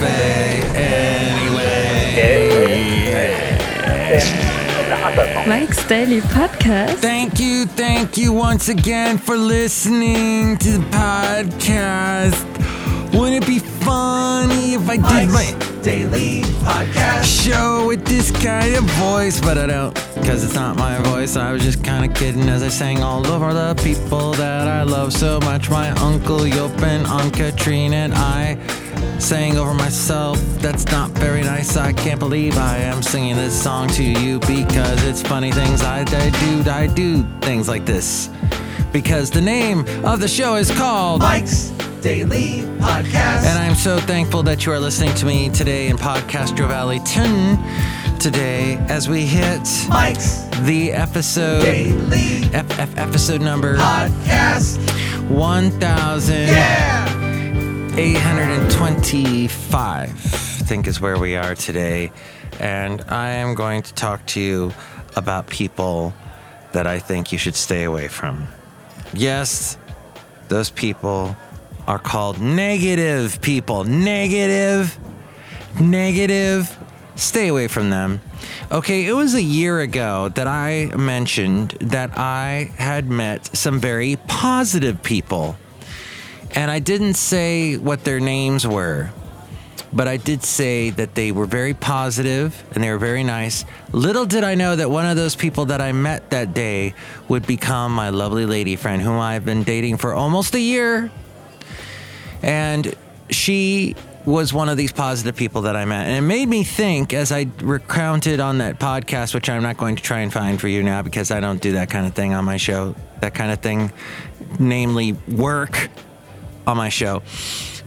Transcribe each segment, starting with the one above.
cafe anyway. Mike's Daily Podcast. Thank you, thank you once again for listening to the podcast. Wouldn't it be funny if I did my Daily Podcast. show with this kind of voice? But I don't, because it's not my voice. I was just kind of kidding as I sang all over the people that I love so much. My uncle Yop and Aunt Katrine and I sang over myself. That's not very nice. I can't believe I am singing this song to you because it's funny things I, I do. I do things like this. Because the name of the show is called Mike's Daily Podcast. and I'm so thankful that you are listening to me today in Podcastro Valley 10 today as we hit Mike's the episode Daily F- F- episode number Podcast. 1825 Yeah. I think is where we are today and I am going to talk to you about people that I think you should stay away from. Yes, those people are called negative people. Negative, negative. Stay away from them. Okay, it was a year ago that I mentioned that I had met some very positive people. And I didn't say what their names were, but I did say that they were very positive and they were very nice. Little did I know that one of those people that I met that day would become my lovely lady friend, whom I've been dating for almost a year. And she was one of these positive people that I met. And it made me think as I recounted on that podcast, which I'm not going to try and find for you now because I don't do that kind of thing on my show, that kind of thing, namely work on my show.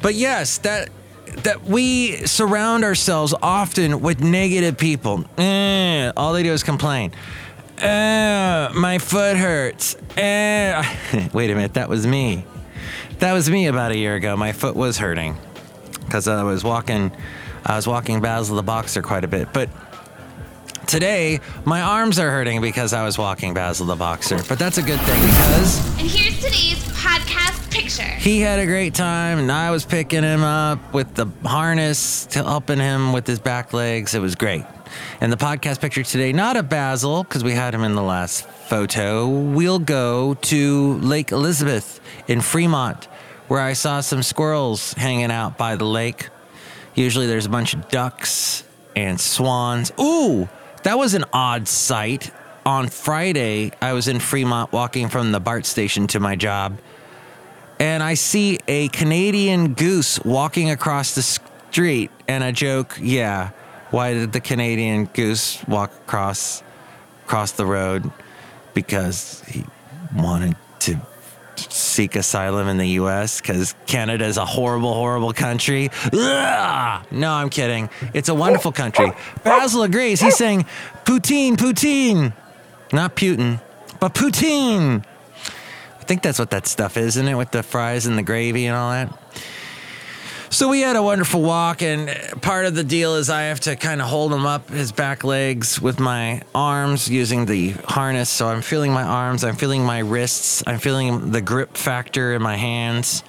But yes, that that we surround ourselves often with negative people. Eh, all they do is complain. Eh, my foot hurts. Eh. Wait a minute, that was me. That was me about a year ago. My foot was hurting because I was walking. I was walking Basil the boxer quite a bit, but today my arms are hurting because I was walking Basil the boxer. But that's a good thing because And here's today's picture. he had a great time and I was picking him up with the harness to helping him with his back legs. It was great. And the podcast picture today, not a Basil, because we had him in the last photo. We'll go to Lake Elizabeth in Fremont, where I saw some squirrels hanging out by the lake. Usually there's a bunch of ducks and swans. Ooh, that was an odd sight. On Friday, I was in Fremont walking from the BART station to my job and I see a Canadian goose walking across the street, and I joke, yeah, why did the Canadian goose walk across across the road? Because he wanted to seek asylum in the U.S. Because Canada is a horrible, horrible country. Ugh! No, I'm kidding. It's a wonderful country. Basil agrees. He's saying poutine, poutine, not Putin, but poutine. I think that's what that stuff is, isn't it? With the fries and the gravy and all that. So we had a wonderful walk, and part of the deal is I have to kind of hold him up his back legs with my arms using the harness. So I'm feeling my arms, I'm feeling my wrists, I'm feeling the grip factor in my hands,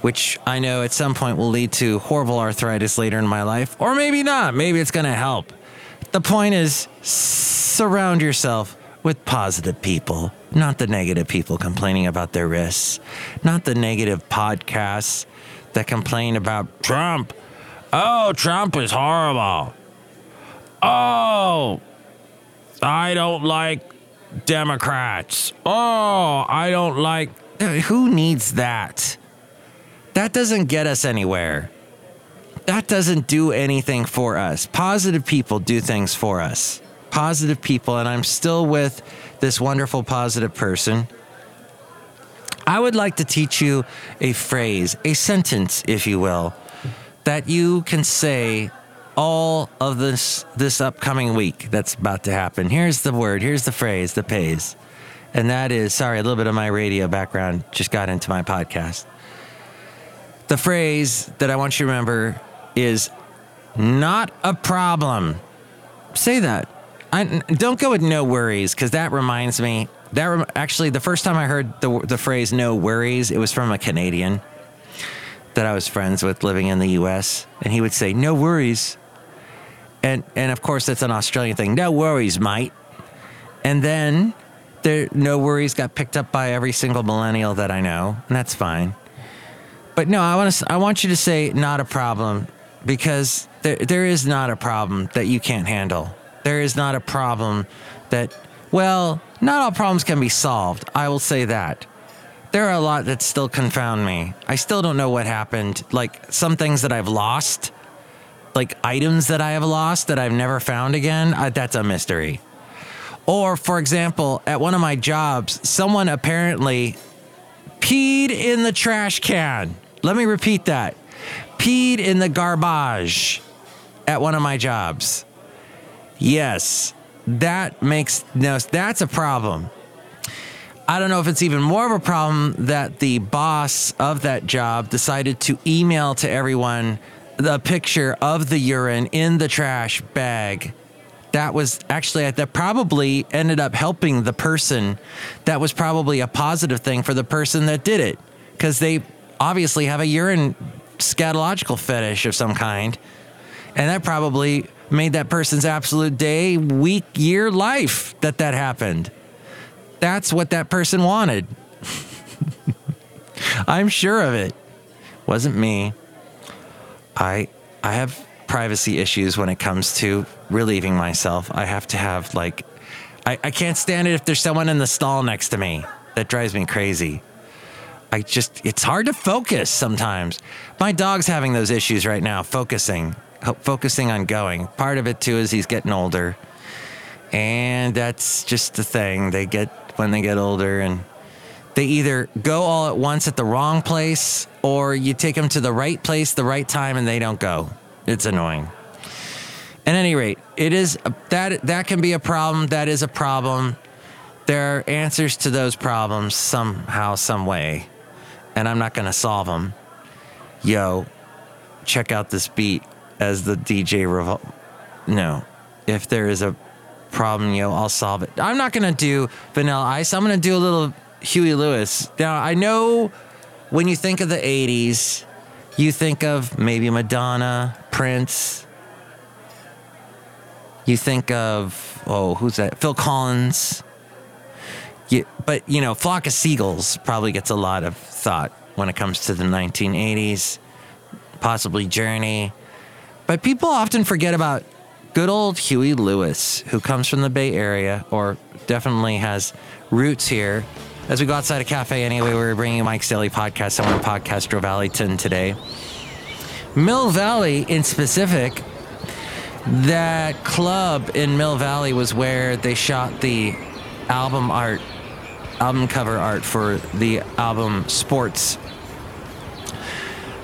which I know at some point will lead to horrible arthritis later in my life, or maybe not. Maybe it's going to help. The point is surround yourself with positive people, not the negative people complaining about their wrists, not the negative podcasts that complain about Trump. Oh, Trump is horrible. Oh, I don't like Democrats. Oh, I don't like. Who needs that? That doesn't get us anywhere. That doesn't do anything for us. Positive people do things for us. Positive people, and I'm still with this wonderful positive person. I would like to teach you a phrase, a sentence, if you will, that you can say all of this this upcoming week that's about to happen. Here's the word, here's the phrase the pays. And that is, sorry, a little bit of my radio background just got into my podcast. The phrase that I want you to remember is not a problem. Say that. I, don't go with no worries because that reminds me. That rem- actually, the first time I heard the the phrase "no worries," it was from a Canadian. that I was friends with living in the US, and he would say, No worries. And, and of course, that's an Australian thing. No worries, mate. And then there, no worries got picked up by every single millennial that I know, and that's fine. But no, I want to. I want you to say not a problem because there, there is not a problem that you can't handle. There is not a problem that. Well, not all problems can be solved. I will say that. There are a lot that still confound me. I still don't know what happened. Like some things that I've lost, like items that I have lost that I've never found again. I, that's a mystery. Or, for example, at one of my jobs, someone apparently peed in the trash can. Let me repeat that. Peed in the garbage at one of my jobs. Yes, that makes no, that's a problem. I don't know if it's even more of a problem that the boss of that job decided to email to everyone the picture of the urine in the trash bag. That was actually, that probably ended up helping the person. That was probably a positive thing for the person that did it because they obviously have a urine scatological fetish of some kind. And that probably made that person's absolute day, week, year, life that that happened. That's what that person wanted. I'm sure of it. Wasn't me. I I have privacy issues when it comes to relieving myself. I have to have like I, I can't stand it if there's someone in the stall next to me. That drives me crazy. I just it's hard to focus sometimes. My dog's having those issues right now, focusing, focusing on going. Part of it too is he's getting older. And that's just the thing. They get when they get older and they either go all at once at the wrong place or you take them to the right place the right time and they don't go. It's annoying. At any rate it is that that can be a problem. That is a problem. There are answers to those problems somehow some way. And i'm not going to solve them yo check out this beat as the dj revol no if there is a problem yo i'll solve it i'm not to do vanilla ice i'm to do a little Huey Lewis. Now, I know when you think of the 80s, you think of maybe Madonna, Prince. You think of, oh, who's that? Phil Collins. You, but, you know, Flock of Seagulls probably gets a lot of thought when it comes to the 1980s, possibly Journey. But people often forget about good old Huey Lewis, who comes from the Bay Area or definitely has roots here as we go outside a cafe anyway, we're bringing Mike's Daily Podcast, someone podcast Valleyton today. Mill Valley in specific, that club in Mill Valley was where they shot the album art, album cover art for the album Sports.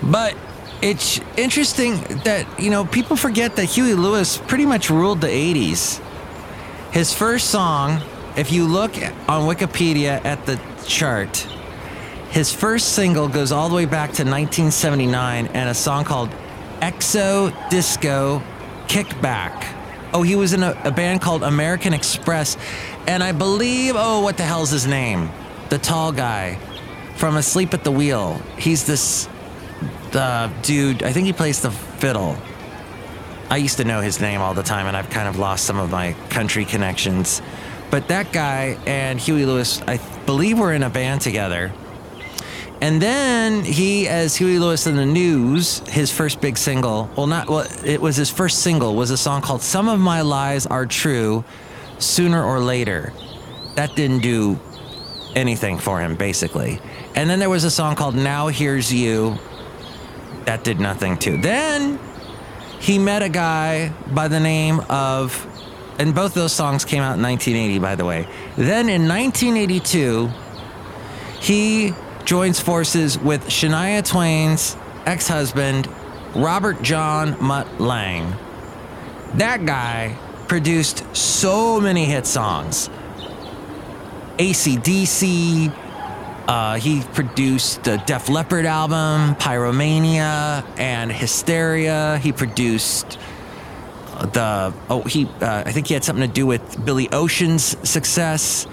But it's interesting that, you know, people forget that Huey Lewis pretty much ruled the 80s. His first song, if you look on Wikipedia at the chart, his first single goes all the way back to 1979 and a song called Exo Disco Kickback. Oh, he was in a, a, band called American Express. And I believe, oh, what the hell's his name? The tall guy from Asleep at the Wheel. He's this the dude, I think he plays the fiddle. I used to know his name all the time, and I've kind of lost some of my country connections. But that guy and Huey Lewis, I believe, were in a band together. And then he, as Huey Lewis in the News, his first big single, well, not, well, it was his first single, was a song called Some of My Lies Are True Sooner or Later. That didn't do anything for him, basically. And then there was a song called Now Here's You. That did nothing too. Then he met a guy by the name of and both those songs came out in 1980, by the way. Then in 1982, he joins forces with Shania Twain's ex husband, Robert John Mutt Lange. That guy produced so many hit songs. ACDC, uh, he produced the Def Leppard album, Pyromania, and Hysteria. He produced the oh he uh, I think he had something to do with Billy Ocean's success.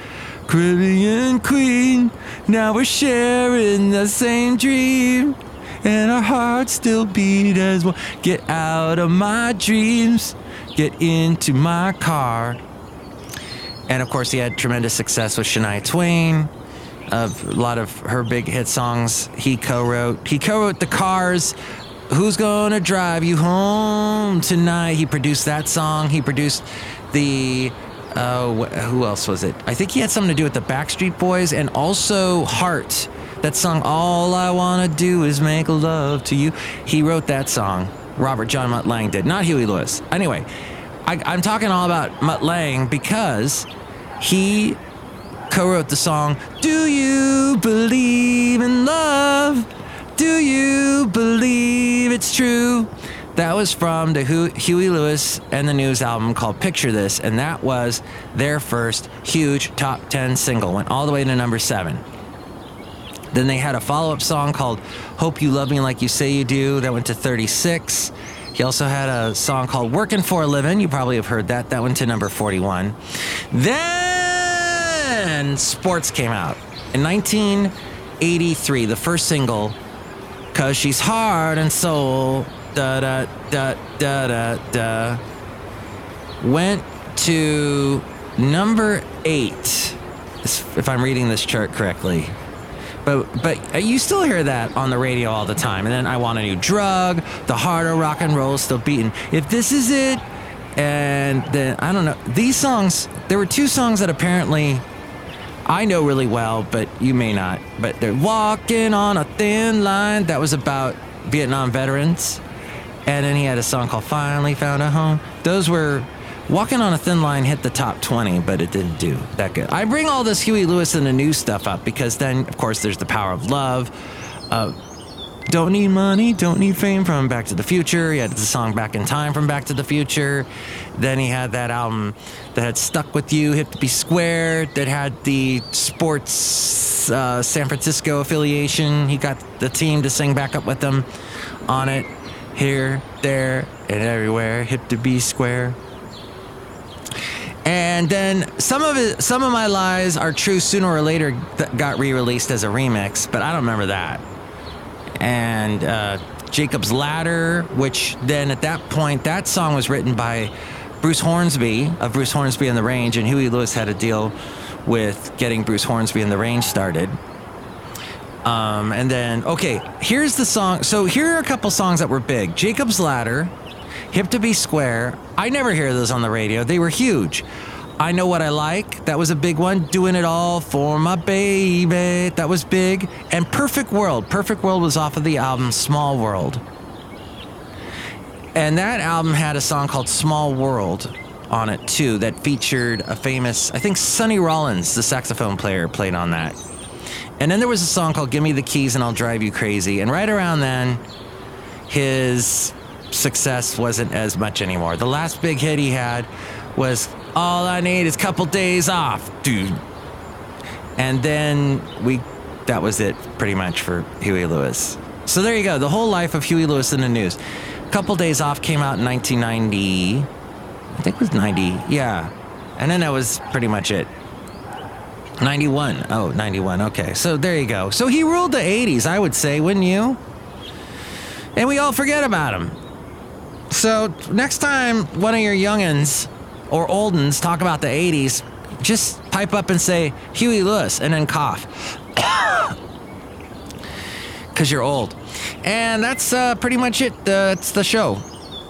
Caribbean Queen, now we're sharing the same dream. and our hearts still beat as one. Get out of my dreams, get into my car. And of course, he had tremendous success with Shania Twain. Of a lot of her big hit songs, he co-wrote. He co-wrote "The Cars." Who's gonna drive you home tonight? He produced that song. He produced the. Uh, wh- who else was it? I think he had something to do with the Backstreet Boys and also Heart. That song, All I Wanna Do Is Make Love to You. He wrote that song. Robert John Mutt Lange did, not Huey Lewis. Anyway, I, I'm talking all about Mutt Lange because he co-wrote the song "Do You Believe in Love? Do You Believe It's True?" That was from the Hu- Huey Lewis and the News album called "Picture This," and that was their first huge top ten single. Went all the way to number seven. Then they had a follow-up song called "Hope You Love Me Like You Say You Do." That went to 36. He also had a song called "Working for a Living." You probably have heard that. That went to number 41. Then Sports came out in 1983. The first single, "Cause She's Heart and Soul," da da da da da da, went to number eight. If I'm reading this chart correctly but but uh, you still hear that on the radio all the time. And then I want a new drug. The harder rock and roll is still beating. If this is it, and then I don't know these songs. There were two songs that apparently I know really well, but you may not. But they're walking on a thin line. That was about Vietnam veterans. And then he had a song called Finally Found a Home. Those were Walking on a Thin Line hit the top 20, but it didn't do that good. I bring all this Huey Lewis and the new stuff up because then, of course, there's the power of love. Uh, don't need money, don't need fame from Back to the Future. He had the song Back in Time from Back to the Future. Then he had that album that had Stuck With You, Hip to Be Square, that had the sports uh, San Francisco affiliation. He got the team to sing back up with him on it. Here, there, and everywhere. Hip to Be Square. And then some of it, some of my lies are true. Sooner or later, that got re-released as a remix, but I don't remember that. And uh, Jacob's Ladder, which then at that point, that song was written by Bruce Hornsby of Bruce Hornsby and the Range, and Huey Lewis had a deal with getting Bruce Hornsby and the Range started. Um, and then, okay, here's the song. So here are a couple songs that were big. Jacob's Ladder, Hip to Be Square. I never hear those on the radio. They were huge. I Know What I Like. That was a big one. Doing It All for My Baby. That was big. And Perfect World. Perfect World was off of the album Small World. And that album had a song called Small World on it too that featured a famous, I think Sonny Rollins, the saxophone player, played on that. And then there was a song called Give Me the Keys and I'll Drive You Crazy. And right around then, his success wasn't as much anymore. The last big hit he had was All I Need Is a Couple Days Off, dude. And then we, that was it pretty much for Huey Lewis. So there you go, the whole life of Huey Lewis in the news. A Couple Days Off came out in 1990. I think it was 90, yeah. And then that was pretty much it. 91. Oh, 91. Okay. So there you go. So he ruled the 80s, I would say, wouldn't you? And we all forget about him. So next time one of your youngins or oldens talk about the 80s, just pipe up and say Huey Lewis and then cough. Because you're old. And that's uh, pretty much it. Uh, that's the show.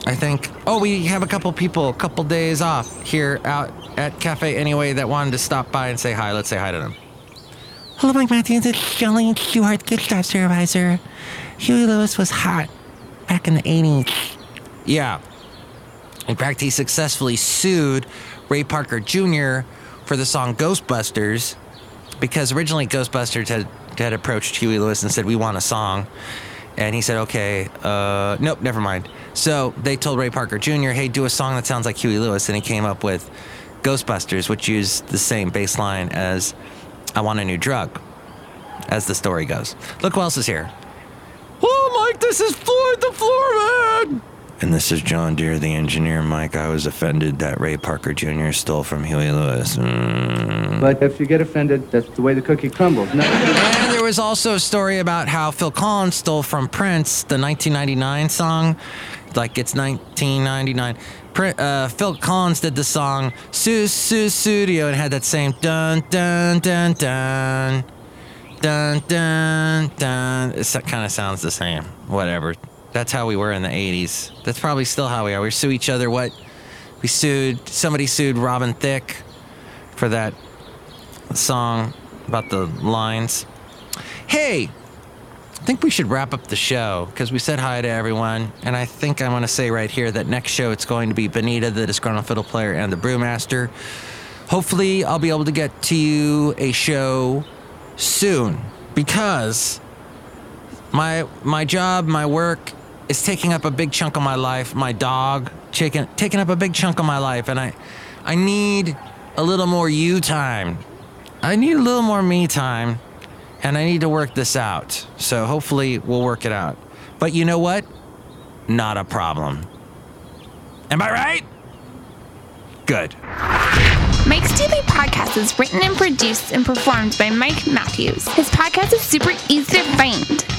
I think. Oh, we have a couple people, a couple days off here out at Cafe Anyway that wanted to stop by and say hi. Let's say hi to them. Hello, Mike Matthews. It's Jolene Stewart, good staff supervisor. Huey Lewis was hot back in the 80s. Yeah. In fact, he successfully sued Ray Parker Jr. for the song Ghostbusters because originally Ghostbusters had, had approached Huey Lewis and said, We want a song. And he said, Okay, uh, nope, never mind. So they told Ray Parker Jr., Hey, do a song that sounds like Huey Lewis. And he came up with Ghostbusters, which used the same bass line as I Want a New Drug, as the story goes. Look who else is here. Oh, Mike, this is Floyd the Floor Man. And this is John Deere, the engineer. Mike, I was offended that Ray Parker Jr. stole from Huey Lewis. Mm. But if you get offended, that's the way the cookie crumbles. No. And there was also a story about how Phil Collins stole from Prince the 1999 song. Like it's 1999. Uh, Phil Collins did the song Sussudio and had that same dun dun dun dun dun dun dun. It kind of sounds the same. Whatever. That's how we were in the 80s. That's probably still how we are. We sue each other. What? We sued. Somebody sued Robin Thicke for that song about the lines. Hey, I think we should wrap up the show because we said hi to everyone. And I think I want to say right here that next show it's going to be Benita, the disgruntled fiddle player, and the brewmaster. Hopefully, I'll be able to get to you a show soon because my my job, my work is taking up a big chunk of my life. My dog taking taking up a big chunk of my life, and I I need a little more you time. I need a little more me time, and I need to work this out. So hopefully we'll work it out. But you know what? Not a problem. Am I right? Good. Mike's Daily Podcast is written and produced and performed by Mike Matthews. His podcast is super easy to find.